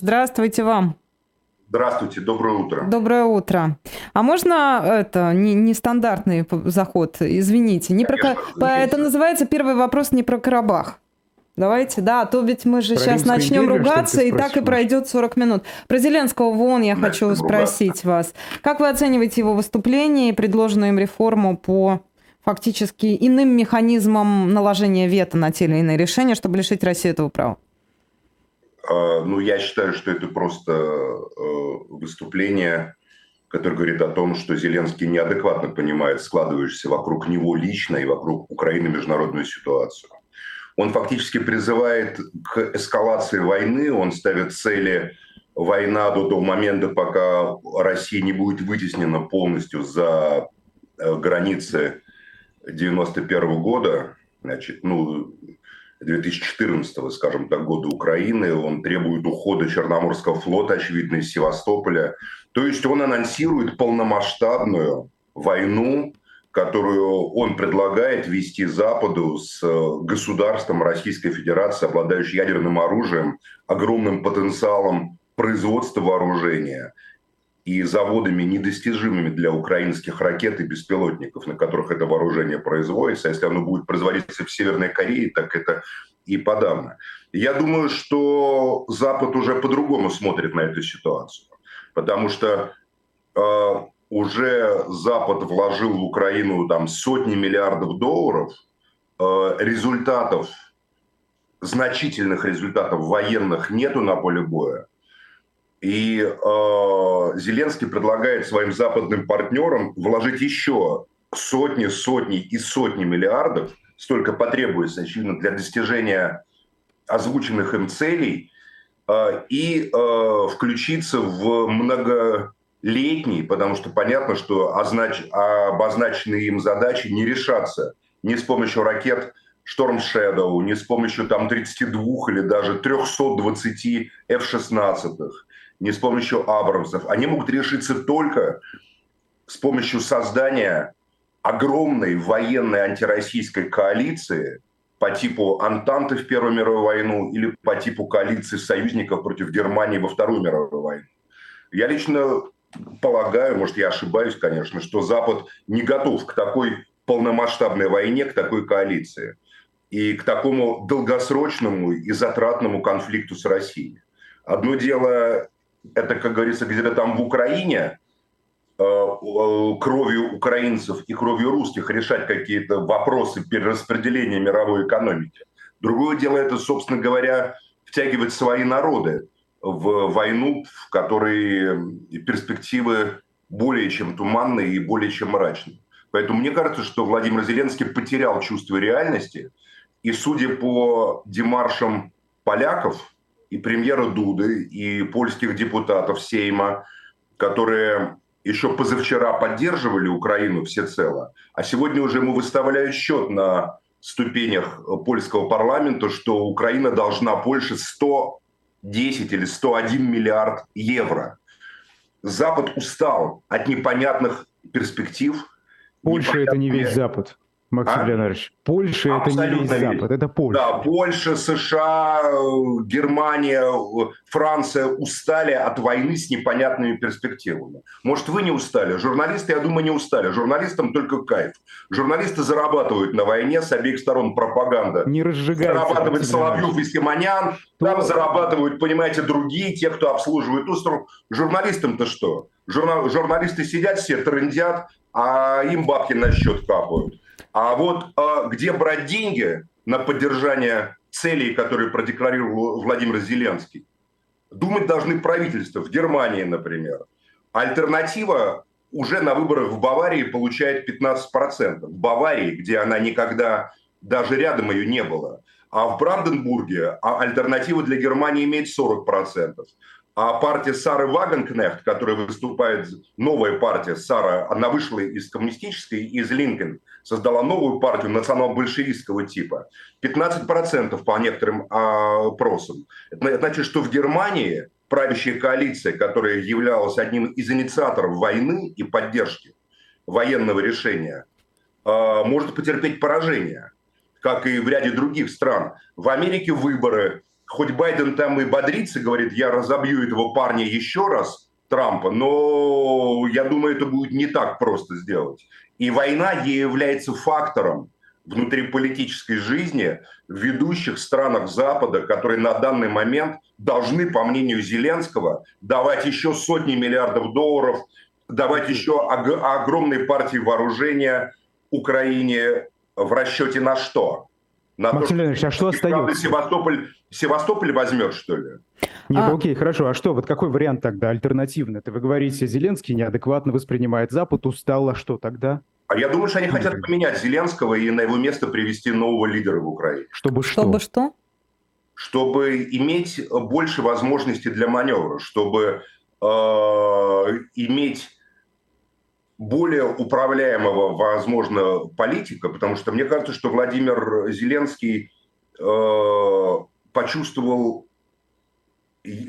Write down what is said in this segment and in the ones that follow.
Здравствуйте вам. Здравствуйте, доброе утро. Доброе утро. А можно это не нестандартный заход? Извините, не Конечно, про это называется первый вопрос не про Карабах. Давайте, да, а то ведь мы же про сейчас начнем империю, ругаться, и так и пройдет 40 минут. Про Зеленского вон я да, хочу спросить вас. Как вы оцениваете его выступление и предложенную им реформу по фактически иным механизмам наложения вето на те или иные решения, чтобы лишить Россию этого права? А, ну, я считаю, что это просто э, выступление, которое говорит о том, что Зеленский неадекватно понимает складывающуюся вокруг него лично и вокруг Украины международную ситуацию. Он фактически призывает к эскалации войны, он ставит цели война до того момента, пока Россия не будет вытеснена полностью за э, границы 91 года, значит, ну, 2014, скажем так, года Украины. Он требует ухода Черноморского флота, очевидно, из Севастополя. То есть он анонсирует полномасштабную войну, которую он предлагает вести Западу с государством Российской Федерации, обладающим ядерным оружием, огромным потенциалом производства вооружения и заводами, недостижимыми для украинских ракет и беспилотников, на которых это вооружение производится. Если оно будет производиться в Северной Корее, так это и подавно. Я думаю, что Запад уже по-другому смотрит на эту ситуацию, потому что э, уже Запад вложил в Украину там сотни миллиардов долларов, э, результатов, значительных результатов военных нету на поле боя. И э, Зеленский предлагает своим западным партнерам вложить еще сотни, сотни и сотни миллиардов, столько потребуется, очевидно, для достижения озвученных им целей, э, и э, включиться в многолетний, потому что понятно, что означ, обозначенные им задачи не решатся ни с помощью ракет Storm Shadow, ни с помощью там 32 или даже 320 F-16, не с помощью Абрамсов. Они могут решиться только с помощью создания огромной военной антироссийской коалиции по типу Антанты в Первую мировую войну или по типу коалиции союзников против Германии во Вторую мировую войну. Я лично полагаю, может я ошибаюсь, конечно, что Запад не готов к такой полномасштабной войне, к такой коалиции и к такому долгосрочному и затратному конфликту с Россией. Одно дело это, как говорится, где-то там в Украине э, э, кровью украинцев и кровью русских решать какие-то вопросы перераспределения мировой экономики. Другое дело это, собственно говоря, втягивать свои народы в войну, в которой перспективы более чем туманные и более чем мрачные. Поэтому мне кажется, что Владимир Зеленский потерял чувство реальности. И судя по демаршам поляков, и премьера Дуды, и польских депутатов Сейма, которые еще позавчера поддерживали Украину всецело, а сегодня уже ему выставляют счет на ступенях польского парламента, что Украина должна Польше 110 или 101 миллиард евро. Запад устал от непонятных перспектив. Польша это не весь Запад. Максим а? Леонидович, Польша Абсолютно это не весь Запад, это Польша. Да, Польша, США, Германия, Франция устали от войны с непонятными перспективами. Может, вы не устали? Журналисты, я думаю, не устали. Журналистам только кайф. Журналисты зарабатывают на войне с обеих сторон пропаганда. Не разжигайте. Зарабатывает Соловьев и Симонян, там зарабатывают, понимаете, другие, те, кто обслуживает сторону. Журналистам-то что? Журнал, журналисты сидят все, трындят, а им бабки на счет капают. А вот а, где брать деньги на поддержание целей, которые продекларировал Владимир Зеленский? Думать должны правительства в Германии, например. Альтернатива уже на выборах в Баварии получает 15%. В Баварии, где она никогда даже рядом ее не было. А в Бранденбурге а альтернатива для Германии имеет 40%. А партия Сары Вагенкнехт, которая выступает, новая партия Сара, она вышла из коммунистической, из Линкен, создала новую партию национал-большевистского типа. 15% по некоторым а, опросам. Это значит, что в Германии правящая коалиция, которая являлась одним из инициаторов войны и поддержки военного решения, а, может потерпеть поражение, как и в ряде других стран. В Америке выборы, хоть Байден там и бодрится, говорит, я разобью этого парня еще раз, Трампа, но я думаю, это будет не так просто сделать. И война ей является фактором внутриполитической жизни в ведущих странах Запада, которые на данный момент должны, по мнению Зеленского, давать еще сотни миллиардов долларов, давать еще ог- огромные партии вооружения Украине в расчете на что? На Максим то, Леонидович, а что остается? Севастополь, Севастополь возьмет, что ли? Нет, а... окей, хорошо. А что, вот какой вариант тогда альтернативный? Это вы говорите, Зеленский неадекватно воспринимает Запад, устал, а что тогда? А я думаю, что они хотят поменять Зеленского и на его место привести нового лидера в Украине. Чтобы что? Чтобы что? Чтобы иметь больше возможностей для маневра, чтобы э, иметь более управляемого, возможно, политика, потому что мне кажется, что Владимир Зеленский э, почувствовал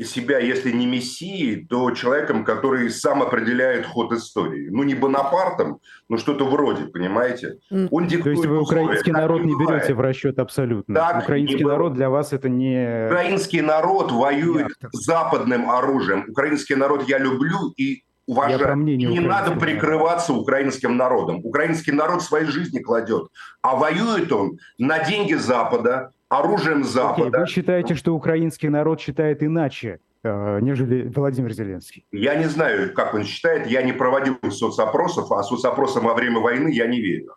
себя, если не мессией, то человеком, который сам определяет ход истории. Ну, не Бонапартом, но что-то вроде, понимаете? Он диктует То есть вы украинский условия, народ не берете в расчет абсолютно? Так украинский народ для вас это не... Украинский народ воюет Яхта. западным оружием. Украинский народ я люблю и уважаю. Не надо прикрываться украинским народом. Украинский народ своей жизни кладет. А воюет он на деньги Запада, оружием Запада. Окей, вы считаете, что украинский народ считает иначе, э, нежели Владимир Зеленский? Я не знаю, как он считает. Я не проводил соцопросов, а соцопросам во время войны я не верю.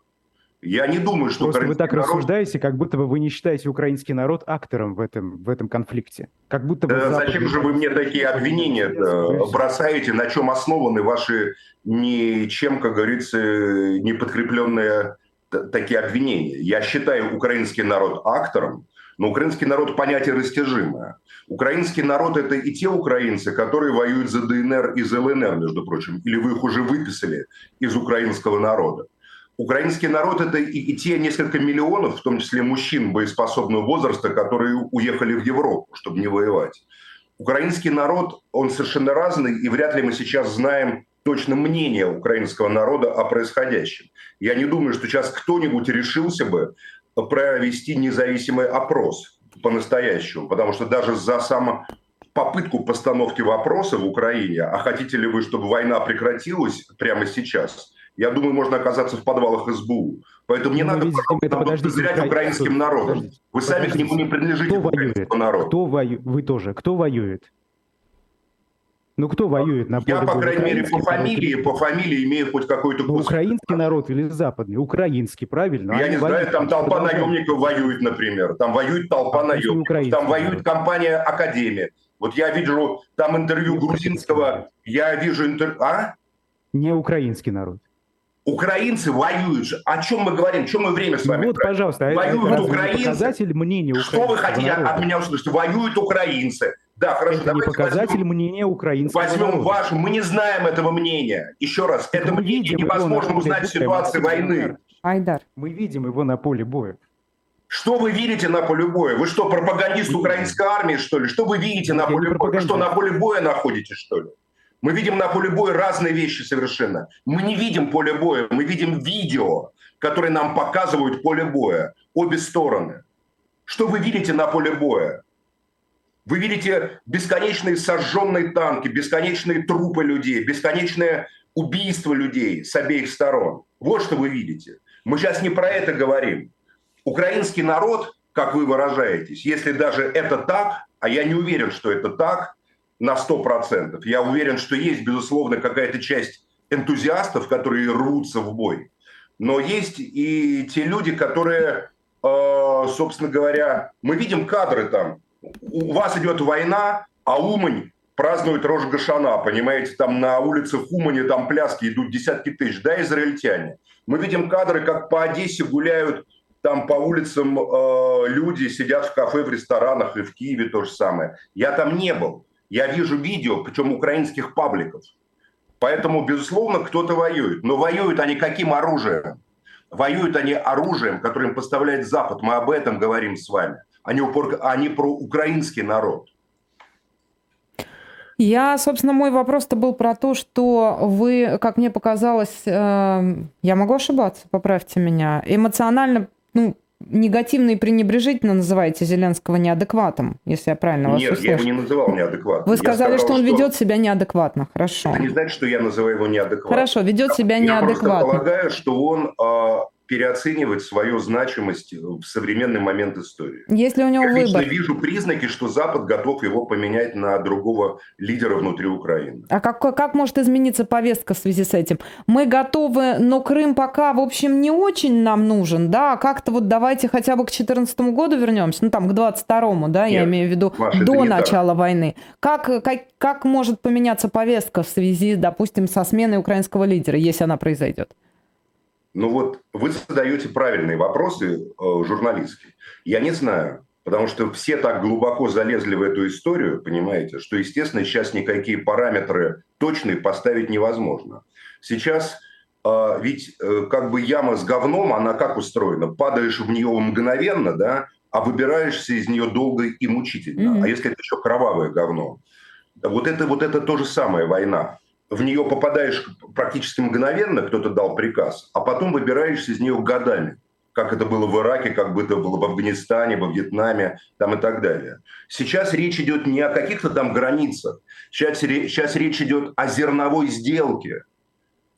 Я не думаю, что... Просто вы так народ... рассуждаете, как будто бы вы не считаете украинский народ актором в этом, в этом конфликте. Как будто бы... Да, зачем же вы мне такие обвинения бросаете? На чем основаны ваши ничем, как говорится, не подкрепленные такие обвинения. Я считаю украинский народ актором, но украинский народ понятие растяжимое. Украинский народ – это и те украинцы, которые воюют за ДНР и за ЛНР, между прочим, или вы их уже выписали из украинского народа. Украинский народ – это и, и те несколько миллионов, в том числе мужчин боеспособного возраста, которые уехали в Европу, чтобы не воевать. Украинский народ, он совершенно разный, и вряд ли мы сейчас знаем точно мнение украинского народа о происходящем. Я не думаю, что сейчас кто-нибудь решился бы провести независимый опрос по-настоящему, потому что даже за само попытку постановки вопроса в Украине, а хотите ли вы, чтобы война прекратилась прямо сейчас, я думаю, можно оказаться в подвалах СБУ. Поэтому не ну, надо зрять украинским народом. Вы сами к нему не принадлежите, Кто воюет? народ. Кто воюет? Вы тоже. Кто воюет? Ну кто воюет на поле Я, по крайней мере, по фамилии, по фамилии имею хоть какой-то... Ну, украинский народ или западный? Украинский, правильно? Я Они не знаю, там толпа наемников воюет, например. Там воюет толпа а наемников. Там воюет компания «Академия». Вот я вижу там интервью не грузинского, я вижу интервью... А? Не украинский народ. Украинцы воюют. О чем мы говорим? Чем мы время с вами? Вот, пожалуйста. Воюют это украинцы. Показатель мнения Что вы хотите народа? от меня услышать? Воюют украинцы. Да, хорошо. Это не показатель возьмем, мнения украинцев. Возьмем народа. ваш. Мы не знаем этого мнения. Еще раз, так это мнение невозможно узнать в ситуации войны. Айдар. Мы видим его на поле боя. Что вы видите на поле боя? Вы что, пропагандист украинской армии, что ли? Что вы видите на поле боя? Вы что, на поле боя находитесь, что ли? Мы видим на поле боя разные вещи совершенно. Мы не видим поле боя, мы видим видео, которые нам показывают поле боя, обе стороны. Что вы видите на поле боя? Вы видите бесконечные сожженные танки, бесконечные трупы людей, бесконечное убийство людей с обеих сторон. Вот что вы видите. Мы сейчас не про это говорим. Украинский народ, как вы выражаетесь, если даже это так, а я не уверен, что это так, на 100%. Я уверен, что есть, безусловно, какая-то часть энтузиастов, которые рвутся в бой. Но есть и те люди, которые, э, собственно говоря, мы видим кадры там. У вас идет война, а Умань празднует Рож Гашана, понимаете, там на улицах Умани там пляски идут десятки тысяч, да, израильтяне. Мы видим кадры, как по Одессе гуляют там по улицам э, люди, сидят в кафе, в ресторанах, и в Киеве то же самое. Я там не был. Я вижу видео, причем украинских пабликов. Поэтому, безусловно, кто-то воюет. Но воюют они каким оружием? Воюют они оружием, которое им поставляет Запад. Мы об этом говорим с вами. Они, упор... они про украинский народ. Я, собственно, мой вопрос-то был про то, что вы, как мне показалось, э, я могу ошибаться, поправьте меня, эмоционально ну, негативно и пренебрежительно называете Зеленского неадекватом, если я правильно вас Нет, услышал. я его не называл неадекватным. Вы сказали, сказал, что он ведет себя неадекватно. Хорошо. Это не значит, что я называю его неадекватным. Хорошо, ведет себя я неадекватно. Я полагаю, что он а, переоценивать свою значимость в современный момент истории. Если у него Я выбор. Я вижу признаки, что Запад готов его поменять на другого лидера внутри Украины. А как, как может измениться повестка в связи с этим? Мы готовы, но Крым пока, в общем, не очень нам нужен, да? Как-то вот давайте хотя бы к 2014 году вернемся, ну там к 22-му, да, Нет, я имею в виду, Маша, до начала так. войны. Как, как, как может поменяться повестка в связи, допустим, со сменой украинского лидера, если она произойдет? Ну вот вы задаете правильные вопросы э, журналистские. Я не знаю, потому что все так глубоко залезли в эту историю, понимаете, что, естественно, сейчас никакие параметры точные поставить невозможно. Сейчас э, ведь э, как бы яма с говном, она как устроена? Падаешь в нее мгновенно, да, а выбираешься из нее долго и мучительно. Mm-hmm. А если это еще кровавое говно? Вот это, вот это то же самое война в нее попадаешь практически мгновенно, кто-то дал приказ, а потом выбираешься из нее годами, как это было в Ираке, как бы это было в Афганистане, во Вьетнаме там и так далее. Сейчас речь идет не о каких-то там границах, сейчас, сейчас речь идет о зерновой сделке,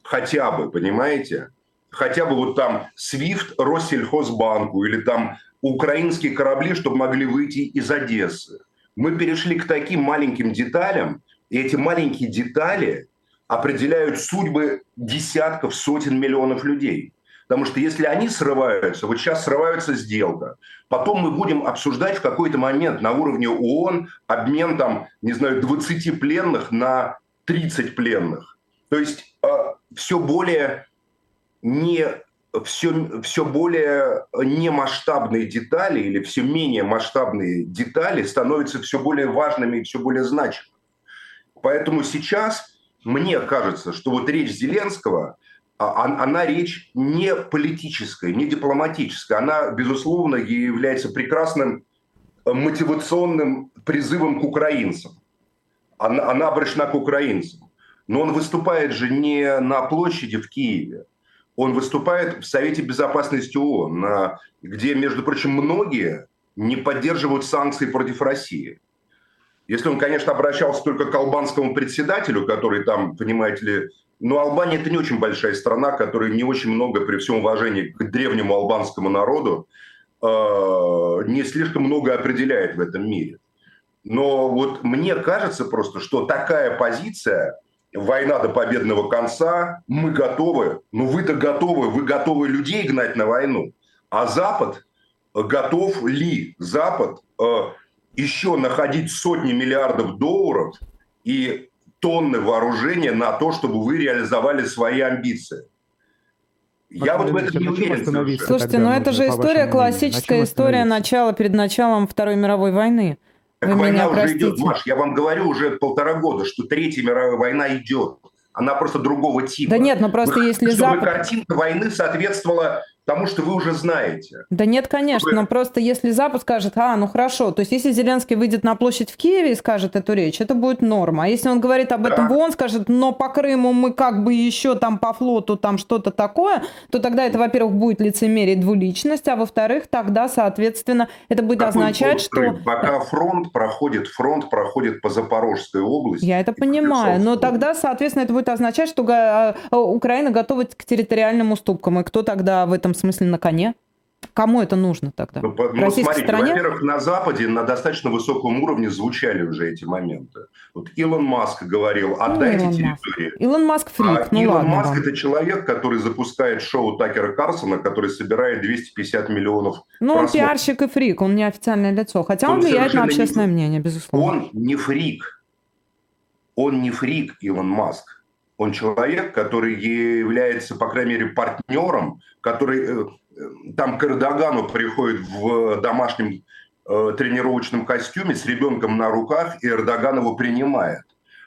хотя бы, понимаете? Хотя бы вот там SWIFT Россельхозбанку или там украинские корабли, чтобы могли выйти из Одессы. Мы перешли к таким маленьким деталям, и эти маленькие детали определяют судьбы десятков, сотен миллионов людей. Потому что если они срываются, вот сейчас срывается сделка, потом мы будем обсуждать в какой-то момент на уровне ООН обмен там, не знаю, 20 пленных на 30 пленных. То есть э, все более не все, все более немасштабные детали или все менее масштабные детали становятся все более важными и все более значимыми. Поэтому сейчас мне кажется, что вот речь Зеленского, а, она речь не политическая, не дипломатическая. Она, безусловно, является прекрасным э, мотивационным призывом к украинцам. Она, она обращена к украинцам. Но он выступает же не на площади в Киеве. Он выступает в Совете Безопасности ООН, где, между прочим, многие не поддерживают санкции против России. Если он, конечно, обращался только к албанскому председателю, который там, понимаете ли, но Албания это не очень большая страна, которая не очень много, при всем уважении к древнему албанскому народу, э, не слишком много определяет в этом мире. Но вот мне кажется просто, что такая позиция, война до победного конца, мы готовы, ну вы-то готовы, вы готовы людей гнать на войну. А Запад готов ли Запад э, еще находить сотни миллиардов долларов и тонны вооружения на то, чтобы вы реализовали свои амбиции. Я вот в этом не уверен. Слушайте, но это же история, классическая история начала перед началом Второй мировой войны. Так Вы война уже простите. идет, Маш, я вам говорю уже полтора года, что Третья мировая война идет. Она просто другого типа. Да нет, но просто Вы, если Запад... картинка войны соответствовала Потому что вы уже знаете. Да нет, конечно, вы... но просто если Запад скажет, а, ну хорошо, то есть если Зеленский выйдет на площадь в Киеве и скажет эту речь, это будет норма. А если он говорит об этом да. в ООН, скажет, но по Крыму мы как бы еще там по флоту там что-то такое, то тогда это, во-первых, будет лицемерие двуличность, а во-вторых, тогда, соответственно, это будет Какой означать, что... Пока фронт проходит, фронт проходит по Запорожской области. Я это понимаю, но тогда, соответственно, это будет означать, что а, Украина готова к территориальным уступкам. И кто тогда в этом этом смысле на коне? Кому это нужно тогда? Ну, ну смотрите, стране? во-первых, на Западе на достаточно высоком уровне звучали уже эти моменты. Вот Илон Маск говорил, ну, отдайте ну, территорию. Маск. Илон Маск фрик, а ну Илон ладно Маск это человек, который запускает шоу Такера Карсона, который собирает 250 миллионов Ну, он пиарщик и фрик, он не официальное лицо. Хотя он, он влияет на общественное не... мнение, безусловно. Он не фрик. Он не фрик, Илон Маск. Он человек, который является, по крайней мере, партнером, который э, там к Эрдогану приходит в домашнем э, тренировочном костюме с ребенком на руках, и Эрдоган его принимает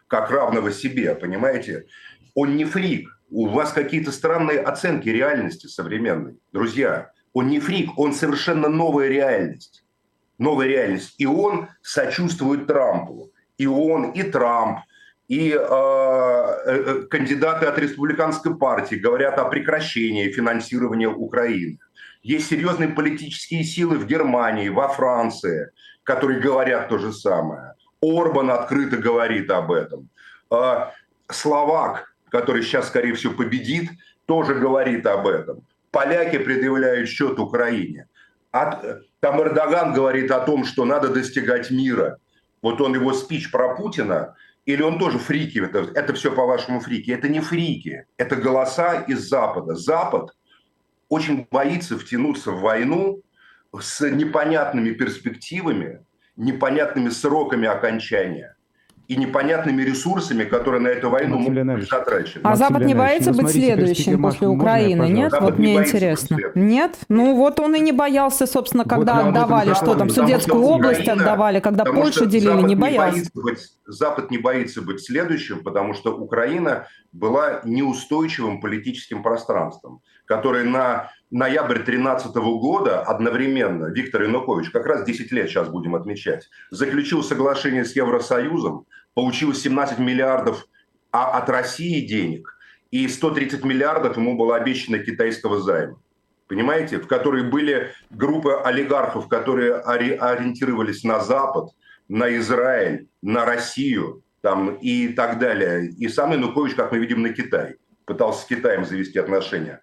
как равного себе, понимаете? Он не фрик. У вас какие-то странные оценки реальности современной. Друзья, он не фрик, он совершенно новая реальность. Новая реальность. И он сочувствует Трампу. И он, и Трамп – и э, э, кандидаты от республиканской партии говорят о прекращении финансирования Украины. Есть серьезные политические силы в Германии, во Франции, которые говорят то же самое. Орбан открыто говорит об этом. А, Словак, который сейчас, скорее всего, победит, тоже говорит об этом. Поляки предъявляют счет Украине. От, там Эрдоган говорит о том, что надо достигать мира. Вот он его спич про Путина, или он тоже фрики, это, это все по-вашему фрики. Это не фрики, это голоса из Запада. Запад очень боится втянуться в войну с непонятными перспективами, непонятными сроками окончания и непонятными ресурсами, которые на эту войну Максим могут быть затрачены. А Запад не боится быть следующим после Украины, нет? Запад вот мне интересно. Нет? Ну вот он и не боялся, собственно, когда вот отдавали, что там, Судетскую область Украина, отдавали, когда Польшу делили, Запад не боялся. Не быть, Запад не боится быть следующим, потому что Украина была неустойчивым политическим пространством, которое на ноябрь 2013 года одновременно Виктор Янукович, как раз 10 лет сейчас будем отмечать, заключил соглашение с Евросоюзом, получил 17 миллиардов а от России денег, и 130 миллиардов ему было обещано китайского займа. Понимаете, в которой были группы олигархов, которые ориентировались на Запад, на Израиль, на Россию там, и так далее. И сам Янукович, как мы видим, на Китай. Пытался с Китаем завести отношения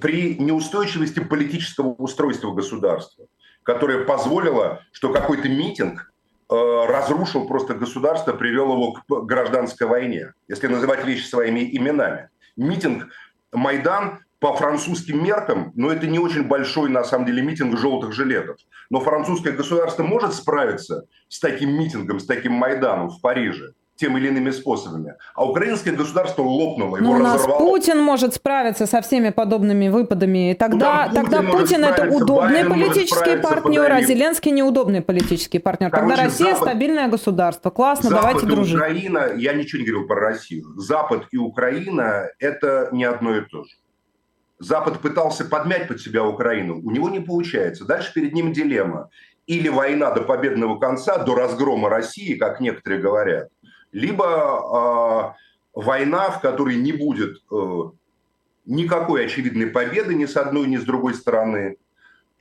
при неустойчивости политического устройства государства, которое позволило, что какой-то митинг разрушил просто государство, привел его к гражданской войне, если называть вещи своими именами. Митинг Майдан по французским меркам, но это не очень большой, на самом деле, митинг желтых жилетов. Но французское государство может справиться с таким митингом, с таким Майданом в Париже тем или иными способами. А украинское государство лопнуло, его Но у нас разорвало. Путин может справиться со всеми подобными выпадами. И тогда, Путин, тогда Путин это удобный Байден политический партнер, подарить. а Зеленский неудобный политический партнер. Короче, тогда Россия Запад, стабильное государство. Классно, Запад давайте и дружить. Украина, я ничего не говорил про Россию. Запад и Украина – это не одно и то же. Запад пытался подмять под себя Украину, у него не получается. Дальше перед ним дилемма. Или война до победного конца, до разгрома России, как некоторые говорят – либо э, война, в которой не будет э, никакой очевидной победы ни с одной, ни с другой стороны,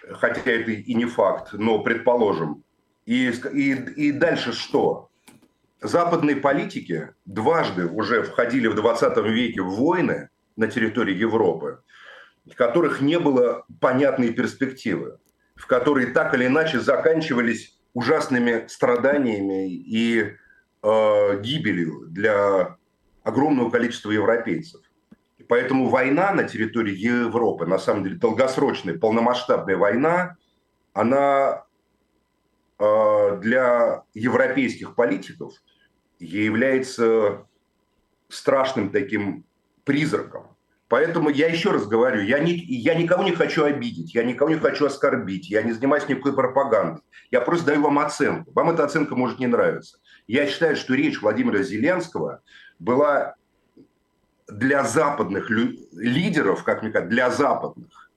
хотя это и не факт, но предположим. И, и, и дальше что? Западные политики дважды уже входили в 20 веке в войны на территории Европы, в которых не было понятной перспективы, в которые так или иначе заканчивались ужасными страданиями и э, гибелью для огромного количества европейцев. поэтому война на территории Европы, на самом деле долгосрочная, полномасштабная война, она э, для европейских политиков является страшным таким призраком. Поэтому я еще раз говорю, я, не, я никого не хочу обидеть, я никого не хочу оскорбить, я не занимаюсь никакой пропагандой. Я просто даю вам оценку. Вам эта оценка может не нравиться. Я считаю, что речь Владимира Зеленского была для западных лидеров, как мне кажется, для западных,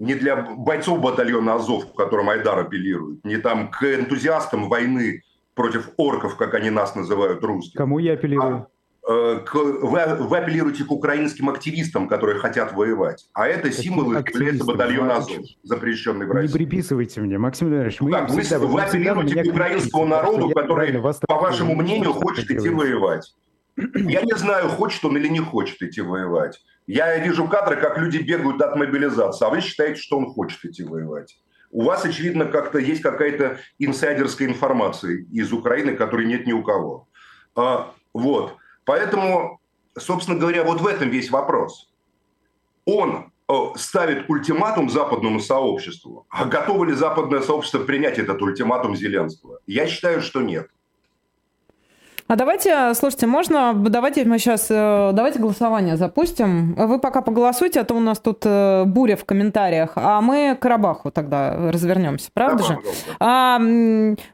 не для бойцов батальона Азов, к которым Айдар апеллирует, не там к энтузиастам войны против орков, как они нас называют русские. Кому я апеллирую? Э, вы, апеллируете к украинским активистам, которые хотят воевать. А это символ является батальон Азов, запрещенный в России. Не приписывайте мне, Максим Леонидович. Мы как, всегда, вы, вы апеллируете к украинскому народу, который, по вашему мнению, хочет идти воевать. Я не знаю, хочет он или не хочет идти воевать. Я вижу кадры, как люди бегают от мобилизации, а вы считаете, что он хочет идти воевать. У вас, очевидно, как-то есть какая-то инсайдерская информация из Украины, которой нет ни у кого. А, вот. Поэтому, собственно говоря, вот в этом весь вопрос. Он э, ставит ультиматум западному сообществу. А готово ли западное сообщество принять этот ультиматум Зеленского? Я считаю, что нет. А давайте, слушайте, можно, давайте мы сейчас, э, давайте голосование запустим. Вы пока поголосуйте, а то у нас тут э, буря в комментариях, а мы к Карабаху тогда развернемся, правда да, же? А,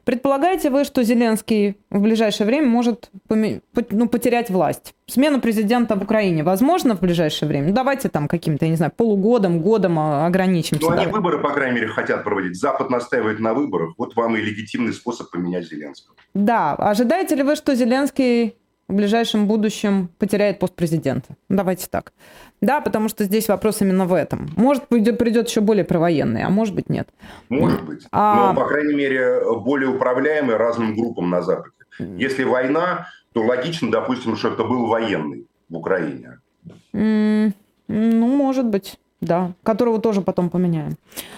предполагаете вы, что Зеленский в ближайшее время может ну, потерять власть? Смена президента в Украине возможно в ближайшее время? Ну, давайте там каким-то, я не знаю, полугодом, годом а, ограничимся. Ну, они выборы, по крайней мере, хотят проводить. Запад настаивает на выборах. Вот вам и легитимный способ поменять Зеленского. Да. Ожидаете ли вы, что Зеленский в ближайшем будущем потеряет пост президента. Давайте так. Да, потому что здесь вопрос именно в этом. Может, придет, придет еще более провоенный, а может быть, нет. Может быть. А... Но, по крайней мере, более управляемый разным группам на Западе. Если война, то логично, допустим, что это был военный в Украине. Mm, ну, может быть да, которого тоже потом поменяем.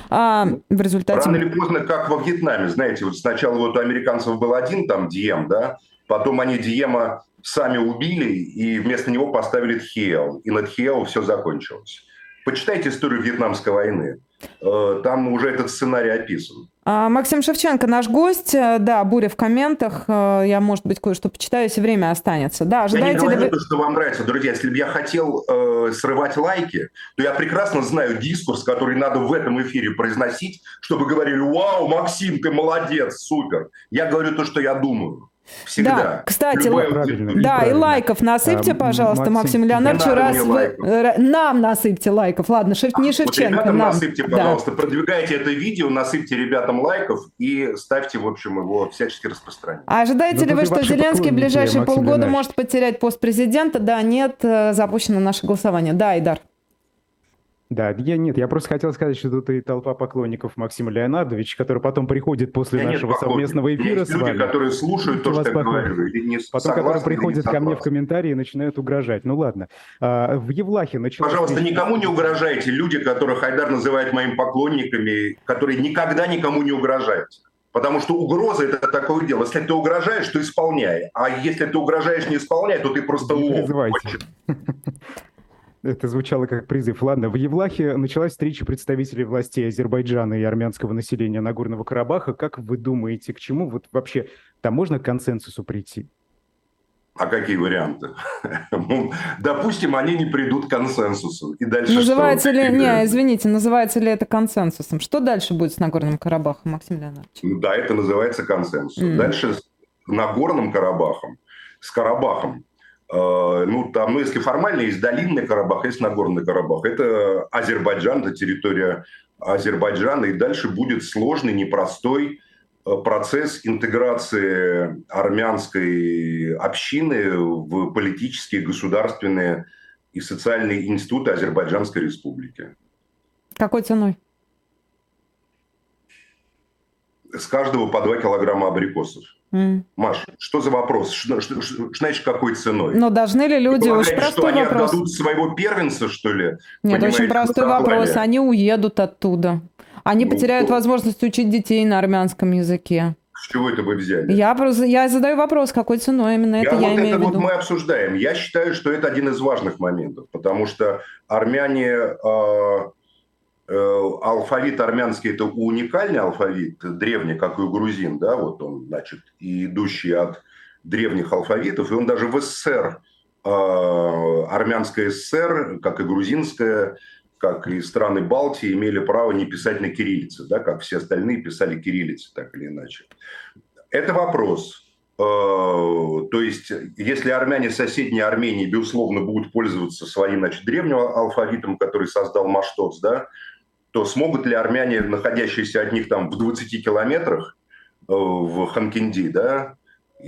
А в результате... Рано или поздно, как во Вьетнаме, знаете, вот сначала вот у американцев был один там Дием, да, потом они Диема сами убили и вместо него поставили Тхео, и на Тхео все закончилось. Почитайте историю Вьетнамской войны. Э, там уже этот сценарий описан. А, Максим Шевченко, наш гость. Э, да, буря в комментах. Э, я, может быть, кое-что почитаю, если время останется. Да, ожидаете я не говорю, что вам нравится, друзья. Если бы я хотел э, срывать лайки, то я прекрасно знаю дискурс, который надо в этом эфире произносить, чтобы говорили, вау, Максим, ты молодец, супер. Я говорю то, что я думаю. Всегда. Да, кстати, л... да, и лайков насыпьте, а, пожалуйста, Максим, Максим Леонардович, раз вы... Нам насыпьте лайков, ладно, Шев... не Шевченко, вот нам. насыпьте, пожалуйста, да. продвигайте это видео, насыпьте ребятам лайков и ставьте, в общем, его всячески распространять. А ожидаете Но ли вы, что Зеленский в ближайшие Максим полгода Леонардович. может потерять пост президента? Да, нет, э, запущено наше голосование. Да, Идар. Да, я нет, я просто хотел сказать, что тут и толпа поклонников Максима Леонардовича, который потом приходит после я нашего совместного эфира с вами. люди, которые слушают то, что я говорю, или не Потом, которые приходят ко мне в комментарии и начинают угрожать. Ну ладно. А, в Евлахе началось... Пожалуйста, никому не угрожайте. Люди, которых Хайдар называет моими поклонниками, которые никогда никому не угрожают. Потому что угроза – это такое дело. Если ты угрожаешь, то исполняй. А если ты угрожаешь, не исполняй, то ты просто лох. Это звучало как призыв. Ладно, в Евлахе началась встреча представителей властей Азербайджана и армянского населения Нагорного Карабаха. Как вы думаете, к чему вот вообще там можно к консенсусу прийти? А какие варианты? Ну, допустим, они не придут к консенсусу. И дальше называется что? ли, не, извините, называется ли это консенсусом? Что дальше будет с Нагорным Карабахом, Максим Леонидович? Да, это называется консенсус. Mm. Дальше с Нагорным Карабахом, с Карабахом ну, там, ну, если формально, есть Долинный Карабах, есть Нагорный Карабах. Это Азербайджан, это территория Азербайджана, и дальше будет сложный, непростой э, процесс интеграции армянской общины в политические, государственные и социальные институты Азербайджанской республики. Какой ценой? С каждого по 2 килограмма абрикосов. Mm. Маш, что за вопрос? Что, что, что, значит, какой ценой? Но должны ли люди... Очень простой что, вопрос. они отдадут своего первенца, что ли? Нет, очень простой вопрос. Они уедут оттуда. Они ну, потеряют ну, возможность учить детей на армянском языке. С чего это вы взяли? Я, просто, я задаю вопрос, какой ценой именно я это вот я имею это в виду. вот мы обсуждаем. Я считаю, что это один из важных моментов, потому что армяне Э, алфавит армянский – это уникальный алфавит, древний, как и у грузин, да, вот он, значит, и идущий от древних алфавитов, и он даже в СССР, э, армянская ССР, как и грузинская, как и страны Балтии, имели право не писать на кириллице, да, как все остальные писали кириллице, так или иначе. Это вопрос. Э, то есть, если армяне соседней Армении, безусловно, будут пользоваться своим значит, древним алфавитом, который создал Маштоц, да, то смогут ли армяне, находящиеся от них там в 20 километрах э, в Ханкинди, да,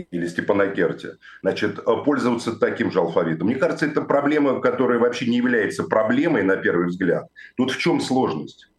или Степанакерте, значит, э, пользоваться таким же алфавитом. Мне кажется, это проблема, которая вообще не является проблемой на первый взгляд. Тут в чем сложность?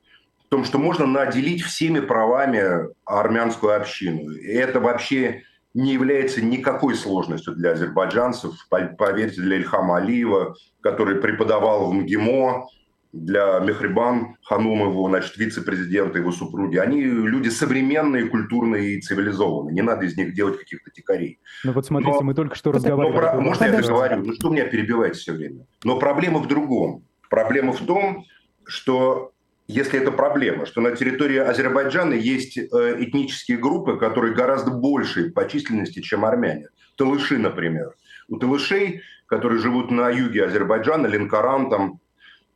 В том, что можно наделить всеми правами армянскую общину. И это вообще не является никакой сложностью для азербайджанцев. Поверьте, для Ильхама Алиева, который преподавал в МГИМО, для Мехрибан Ханумову, значит, вице-президента, его супруги. Они люди современные, культурные и цивилизованные. Не надо из них делать каких-то дикарей. Ну вот смотрите, но, мы только что разговаривали. Но, про, может, я это говорю? Ну что меня перебиваете все время? Но проблема в другом. Проблема в том, что если это проблема, что на территории Азербайджана есть э, этнические группы, которые гораздо больше по численности, чем армяне. Талыши, например. У талышей, которые живут на юге Азербайджана, Ленкаран, там,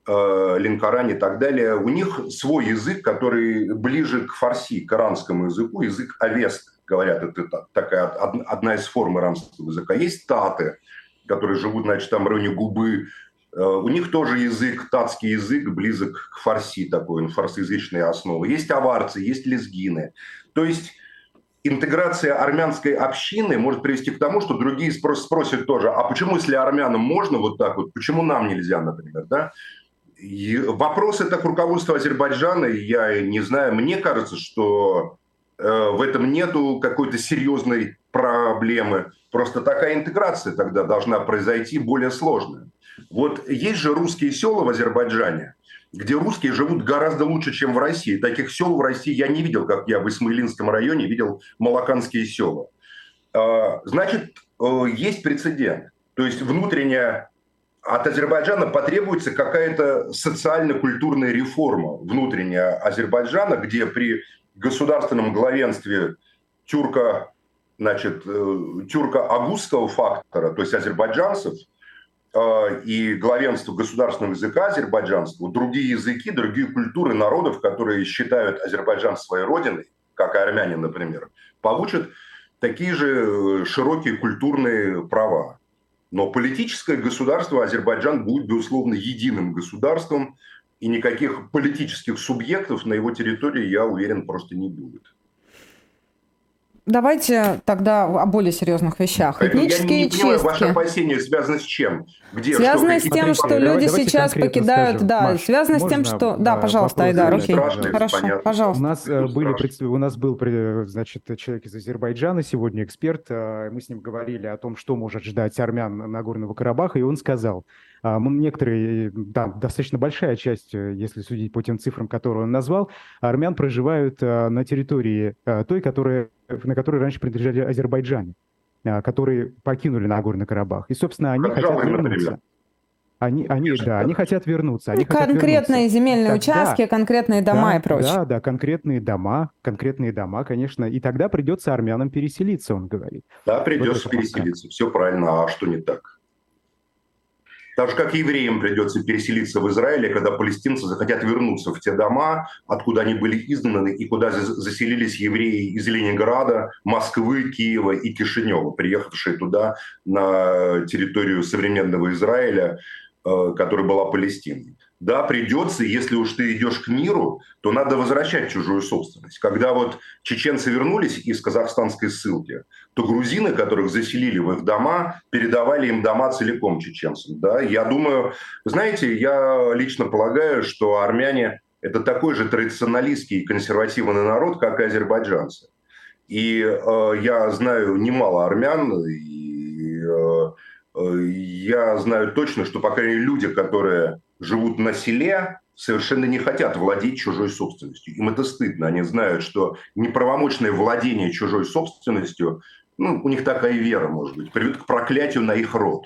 Линкоран и так далее, у них свой язык, который ближе к фарси, к иранскому языку, язык авест, говорят, это такая одна из форм иранского языка. Есть таты, которые живут, значит, там в районе губы, э, у них тоже язык, татский язык, близок к фарси такой, фарсоязычная основа. Есть аварцы, есть лезгины. То есть интеграция армянской общины может привести к тому, что другие спрос, спросят тоже, а почему, если армянам можно вот так вот, почему нам нельзя, например, да? Вопрос это к руководству Азербайджана, я не знаю, мне кажется, что э, в этом нету какой-то серьезной проблемы. Просто такая интеграция тогда должна произойти более сложная. Вот есть же русские села в Азербайджане, где русские живут гораздо лучше, чем в России. Таких сел в России я не видел, как я в Исмаилинском районе видел малаканские села. А, значит, э, есть прецедент. То есть внутренняя от Азербайджана потребуется какая-то социально-культурная реформа внутренняя Азербайджана, где при государственном главенстве тюрка, значит, э, тюрка-агустского фактора, то есть азербайджанцев – Э, и главенство государственного языка азербайджанского, другие языки, другие культуры народов, которые считают Азербайджан своей родиной, как и армяне, например, получат такие же э, широкие культурные права. Но политическое государство Азербайджан будет, безусловно, единым государством, и никаких политических субъектов на его территории, я уверен, просто не будет. Давайте тогда о более серьезных вещах. Этнические я не, не понимаю, чистки. Ваши опасения связаны с чем? Где? Связано что, с тем, что люди давай, сейчас покидают... Скажем. Да, Маш, связано с тем, что... Да, пожалуйста, Айдар, окей. Хорошо, понятно. пожалуйста. У нас, э, были, у нас был, значит, человек из Азербайджана, сегодня эксперт. Э, мы с ним говорили о том, что может ждать армян на Нагорного Карабаха, и он сказал, некоторые, да, достаточно большая часть, э, если судить по тем цифрам, которые он назвал, армян проживают на территории той, которая, на которой раньше принадлежали Азербайджане, которые покинули Нагорный Карабах. И, собственно, они Хорошо, хотят вернуться. Они, они, да, они хотят вернуться. Они ну, конкретные вернуться. земельные так, участки, да, конкретные дома да, и прочее. Да, да, конкретные дома, конкретные дома, конечно. И тогда придется армянам переселиться, он говорит. Да, придется вот переселиться. Все правильно. А что не так? Так же, как и евреям придется переселиться в Израиле, когда палестинцы захотят вернуться в те дома, откуда они были изгнаны и куда заселились евреи из Ленинграда, Москвы, Киева и Кишинева, приехавшие туда на территорию современного Израиля, э, которая была Палестиной. Да, придется, если уж ты идешь к миру, то надо возвращать чужую собственность. Когда вот чеченцы вернулись из казахстанской ссылки, то грузины, которых заселили в их дома, передавали им дома целиком чеченцам. Да? Я думаю, знаете, я лично полагаю, что армяне – это такой же традиционалистский и консервативный народ, как и азербайджанцы. И э, я знаю немало армян, и э, э я знаю точно, что, по крайней мере, люди, которые живут на селе, совершенно не хотят владеть чужой собственностью. Им это стыдно. Они знают, что неправомочное владение чужой собственностью, ну, у них такая вера, может быть, приведет к проклятию на их род.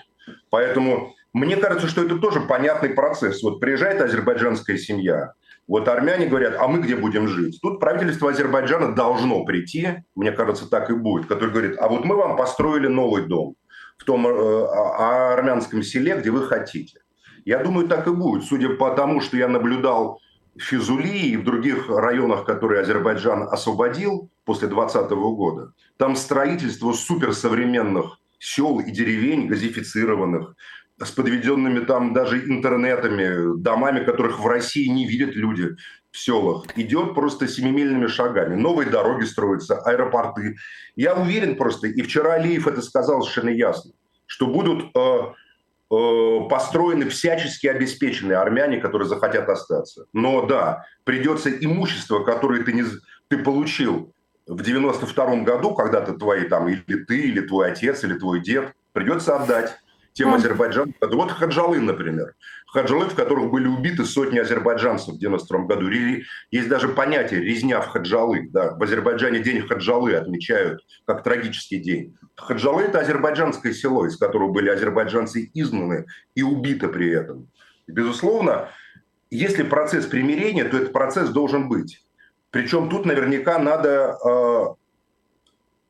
Поэтому мне кажется, что это тоже понятный процесс. Вот приезжает азербайджанская семья, вот армяне говорят, а мы где будем жить? Тут правительство Азербайджана должно прийти, мне кажется, так и будет, который говорит, а вот мы вам построили новый дом в том э, а, армянском селе, где вы хотите. Я думаю, так и будет. Судя по тому, что я наблюдал в Физули и в других районах, которые Азербайджан освободил после 2020 года, там строительство суперсовременных сел и деревень, газифицированных, с подведенными там даже интернетами, домами, которых в России не видят люди в селах, идет просто семимильными шагами. Новые дороги строятся, аэропорты. Я уверен просто, и вчера Алиев это сказал совершенно ясно, что будут э, построены всячески обеспеченные армяне, которые захотят остаться. Но да, придется имущество, которое ты, не, ты получил в 92 году, когда ты твои там, или ты, или твой отец, или твой дед, придется отдать тем азербайджанцам. Вот Хаджалы, например. Хаджалы, в которых были убиты сотни азербайджанцев в 92 году. Есть даже понятие «резня в Хаджалы». Да. В Азербайджане день Хаджалы отмечают как трагический день. Хаджалы – это азербайджанское село, из которого были азербайджанцы изгнаны и убиты при этом. безусловно, если процесс примирения, то этот процесс должен быть. Причем тут наверняка надо э,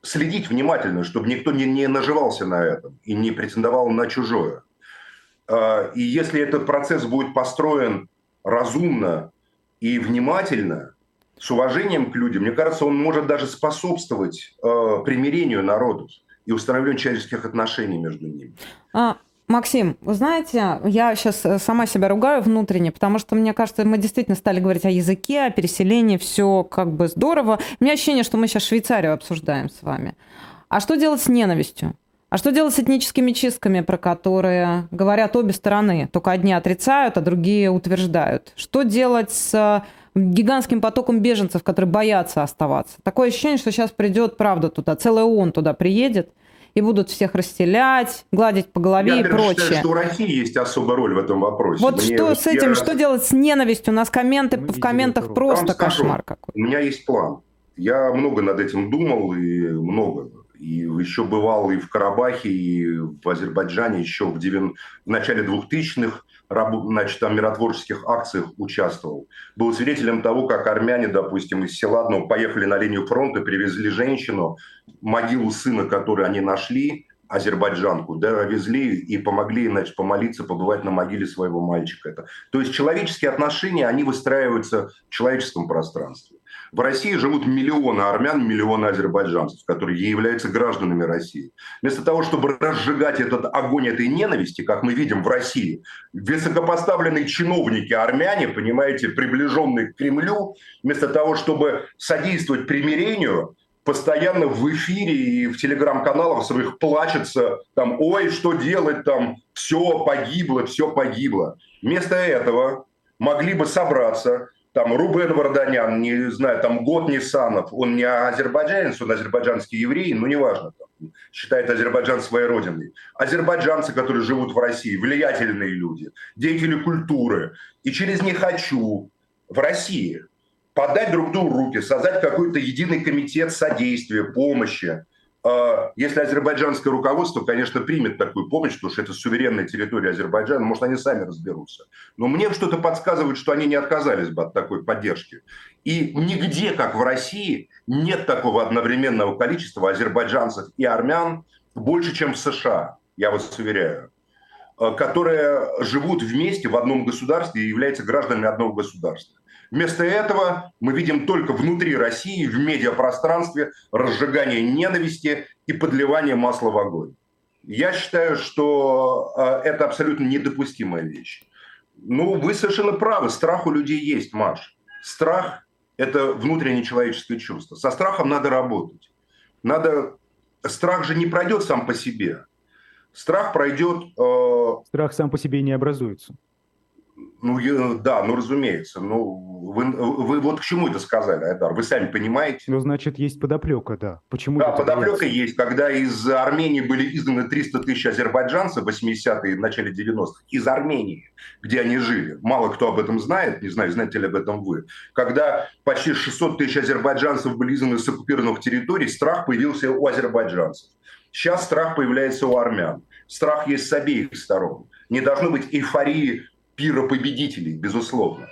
следить внимательно, чтобы никто не, не наживался на этом и не претендовал на чужое. Э, и если этот процесс будет построен разумно и внимательно, с уважением к людям, мне кажется, он может даже способствовать э, примирению народов и установлению человеческих отношений между ними. А, Максим, вы знаете, я сейчас э, сама себя ругаю внутренне, потому что, мне кажется, мы действительно стали говорить о языке, о переселении, все как бы здорово. У меня ощущение, что мы сейчас Швейцарию обсуждаем с вами. А что делать с ненавистью? А что делать с этническими чистками, про которые говорят обе стороны? Только одни отрицают, а другие утверждают. Что делать с гигантским потоком беженцев, которые боятся оставаться? Такое ощущение, что сейчас придет, правда, туда, целый ООН туда приедет, и будут всех расселять, гладить по голове я и прочее. Я считаю, что у России есть особая роль в этом вопросе. Вот Мне, что с этим, я... что делать с ненавистью? У нас комменты Мы в комментах просто кошмар какой. У меня есть план. Я много над этим думал и много. И еще бывал и в Карабахе, и в Азербайджане еще в, 9... в начале 2000-х значит, там миротворческих акциях участвовал. Был свидетелем того, как армяне, допустим, из Селадного поехали на линию фронта, привезли женщину, могилу сына, который они нашли, азербайджанку, да, везли и помогли, значит, помолиться, побывать на могиле своего мальчика. Это. То есть человеческие отношения, они выстраиваются в человеческом пространстве. В России живут миллионы армян, миллионы азербайджанцев, которые являются гражданами России. Вместо того, чтобы разжигать этот огонь этой ненависти, как мы видим в России, высокопоставленные чиновники армяне, понимаете, приближенные к Кремлю, вместо того, чтобы содействовать примирению, постоянно в эфире и в телеграм-каналах своих плачется, там, ой, что делать, там, все погибло, все погибло. Вместо этого могли бы собраться, там Рубен Варданян, не знаю, там Год Нисанов, он не азербайджанец, он азербайджанский еврей, но неважно, там, считает Азербайджан своей родиной. Азербайджанцы, которые живут в России, влиятельные люди, деятели культуры, и через «не хочу» в России подать друг другу руки, создать какой-то единый комитет содействия, помощи, если азербайджанское руководство, конечно, примет такую помощь, потому что это суверенная территория Азербайджана, может, они сами разберутся. Но мне что-то подсказывает, что они не отказались бы от такой поддержки. И нигде, как в России, нет такого одновременного количества азербайджанцев и армян больше, чем в США, я вас уверяю, а, которые живут вместе в одном государстве и являются гражданами одного государства. Вместо этого мы видим только внутри России, в медиапространстве, разжигание ненависти и подливание масла в огонь. Я считаю, что э, это абсолютно недопустимая вещь. Ну, вы совершенно правы, страх у людей есть, Маш. Страх – это внутреннее человеческое чувство. Со страхом надо работать. Надо... Страх же не пройдет сам по себе. Страх пройдет... Э... Страх сам по себе не образуется. Ну, да, ну, разумеется. Ну, вы, вы вот к чему это сказали, Айдар? Вы сами понимаете? Ну, значит, есть подоплека, да. Почему да, подоплека боятся? есть. Когда из Армении были изгнаны 300 тысяч азербайджанцев в 80-е, в начале 90-х, из Армении, где они жили. Мало кто об этом знает, не знаю, знаете ли об этом вы. Когда почти 600 тысяч азербайджанцев были изгнаны с оккупированных территорий, страх появился у азербайджанцев. Сейчас страх появляется у армян. Страх есть с обеих сторон. Не должно быть эйфории пира победителей, безусловно.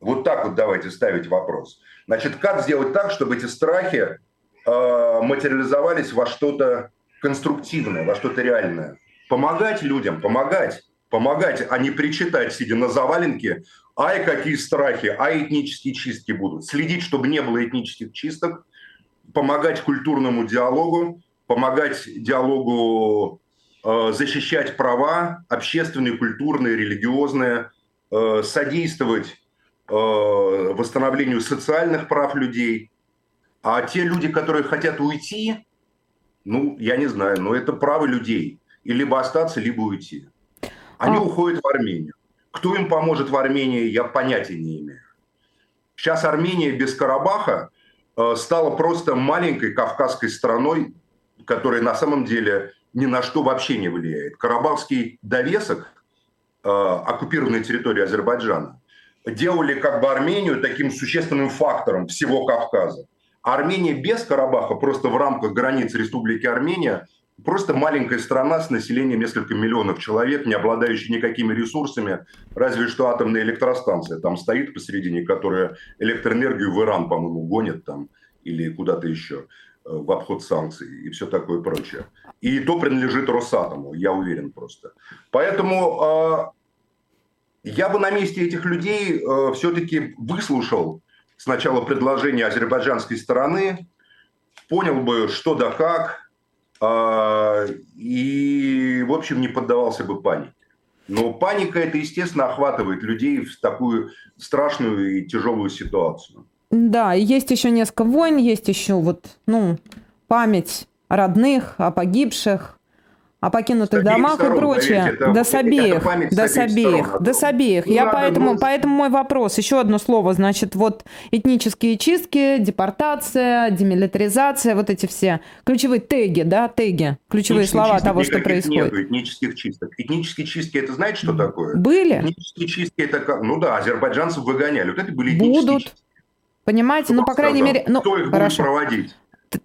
Вот так вот давайте ставить вопрос. Значит, как сделать так, чтобы эти страхи э, материализовались во что-то конструктивное, во что-то реальное? Помогать людям, помогать, помогать, а не причитать, сидя на заваленке, ай, какие страхи, ай, этнические чистки будут. Следить, чтобы не было этнических чисток, помогать культурному диалогу, помогать диалогу защищать права общественные, культурные, религиозные, э, содействовать э, восстановлению социальных прав людей. А те люди, которые хотят уйти, ну, я не знаю, но это право людей. И либо остаться, либо уйти. Они а... уходят в Армению. Кто им поможет в Армении, я понятия не имею. Сейчас Армения без Карабаха стала просто маленькой кавказской страной, которая на самом деле ни на что вообще не влияет. Карабахский довесок, э, оккупированной территории Азербайджана, делали как бы Армению таким существенным фактором всего Кавказа. Армения без Карабаха, просто в рамках границ Республики Армения, просто маленькая страна с населением несколько миллионов человек, не обладающая никакими ресурсами, разве что атомная электростанция там стоит посередине, которая электроэнергию в Иран, по-моему, гонит там или куда-то еще. Э, в обход санкций и все такое прочее. И то принадлежит Росатому, я уверен просто. Поэтому э, я бы на месте этих людей э, все-таки выслушал сначала предложение азербайджанской стороны, понял бы, что да как, э, и в общем, не поддавался бы панике. Но паника это, естественно, охватывает людей в такую страшную и тяжелую ситуацию. Да, есть еще несколько войн, есть еще вот, ну, память о родных, о погибших, о покинутых домах сторон, и прочее. Поверьте, это, да с обеих, да с обеих, да с обеих. Я поэтому, ну... поэтому мой вопрос, еще одно слово, значит, вот этнические чистки, депортация, демилитаризация, вот эти все ключевые теги, да, теги, ключевые слова того, что происходит. Нет этнических чисток. Этнические чистки, это знаете, что такое? Были. Этнические чистки, это ну да, азербайджанцев выгоняли. Вот это были Будут. чистки. Понимаете, ну, по крайней мере... Ну, Кто их хорошо. будет проводить?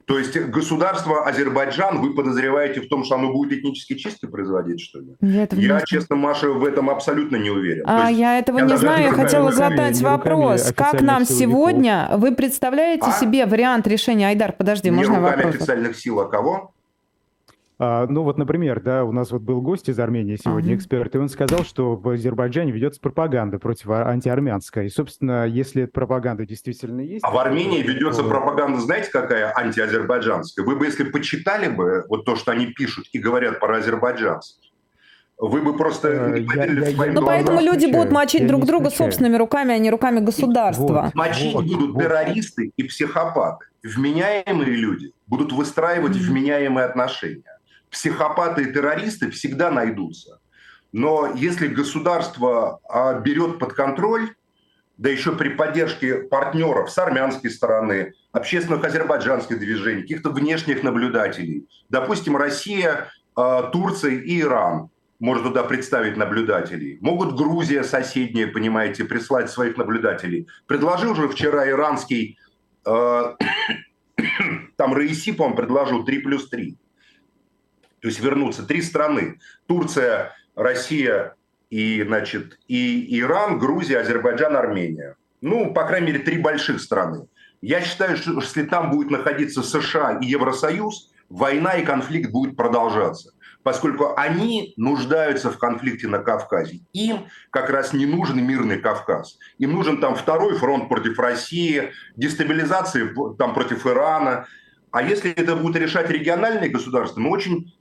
То есть государство Азербайджан, вы подозреваете в том, что оно будет этнические чистки производить, что ли? Я, я не... честно, Маша, в этом абсолютно не уверен. А, есть, я этого я не знаю, я хотела руками, задать вопрос. Как нам сегодня, вы представляете а? себе вариант решения, Айдар, подожди, не можно руками вопрос? официальных сил, а кого? А, ну вот, например, да, у нас вот был гость из Армении сегодня, эксперт, и он сказал, что в Азербайджане ведется пропаганда против а, антиармянская. И, собственно, если эта пропаганда действительно есть... А в Армении ведется то... пропаганда, знаете, какая антиазербайджанская? Вы бы, если почитали бы вот то, что они пишут и говорят про азербайджанцев, вы бы просто э, не поверили я, своим Ну, поэтому люди будут мочить друг друга собственными руками, а не руками государства. Вот, мочить вот, будут вот. террористы и психопаты. Вменяемые люди будут выстраивать mm-hmm. вменяемые отношения психопаты и террористы всегда найдутся. Но если государство а, берет под контроль, да еще при поддержке партнеров с армянской стороны, общественных азербайджанских движений, каких-то внешних наблюдателей, допустим, Россия, а, Турция и Иран, может туда представить наблюдателей. Могут Грузия соседняя, понимаете, прислать своих наблюдателей. Предложил же вчера иранский, э, там Раиси, по-моему, предложил 3 плюс 3 то есть вернуться три страны. Турция, Россия и, значит, и Иран, Грузия, Азербайджан, Армения. Ну, по крайней мере, три больших страны. Я считаю, что если там будет находиться США и Евросоюз, война и конфликт будет продолжаться. Поскольку они нуждаются в конфликте на Кавказе. Им как раз не нужен мирный Кавказ. Им нужен там второй фронт против России, дестабилизация там против Ирана. А если это будут решать региональные государства, мы очень Э,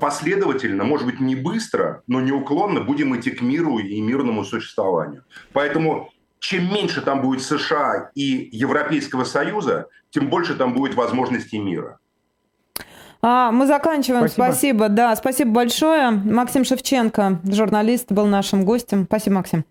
последовательно, может быть, не быстро, но неуклонно будем идти к миру и мирному существованию. Поэтому чем меньше там будет США и Европейского Союза, тем больше там будет возможностей мира. А, мы заканчиваем. Спасибо. спасибо. Да, спасибо большое. Максим Шевченко, журналист, был нашим гостем. Спасибо, Максим.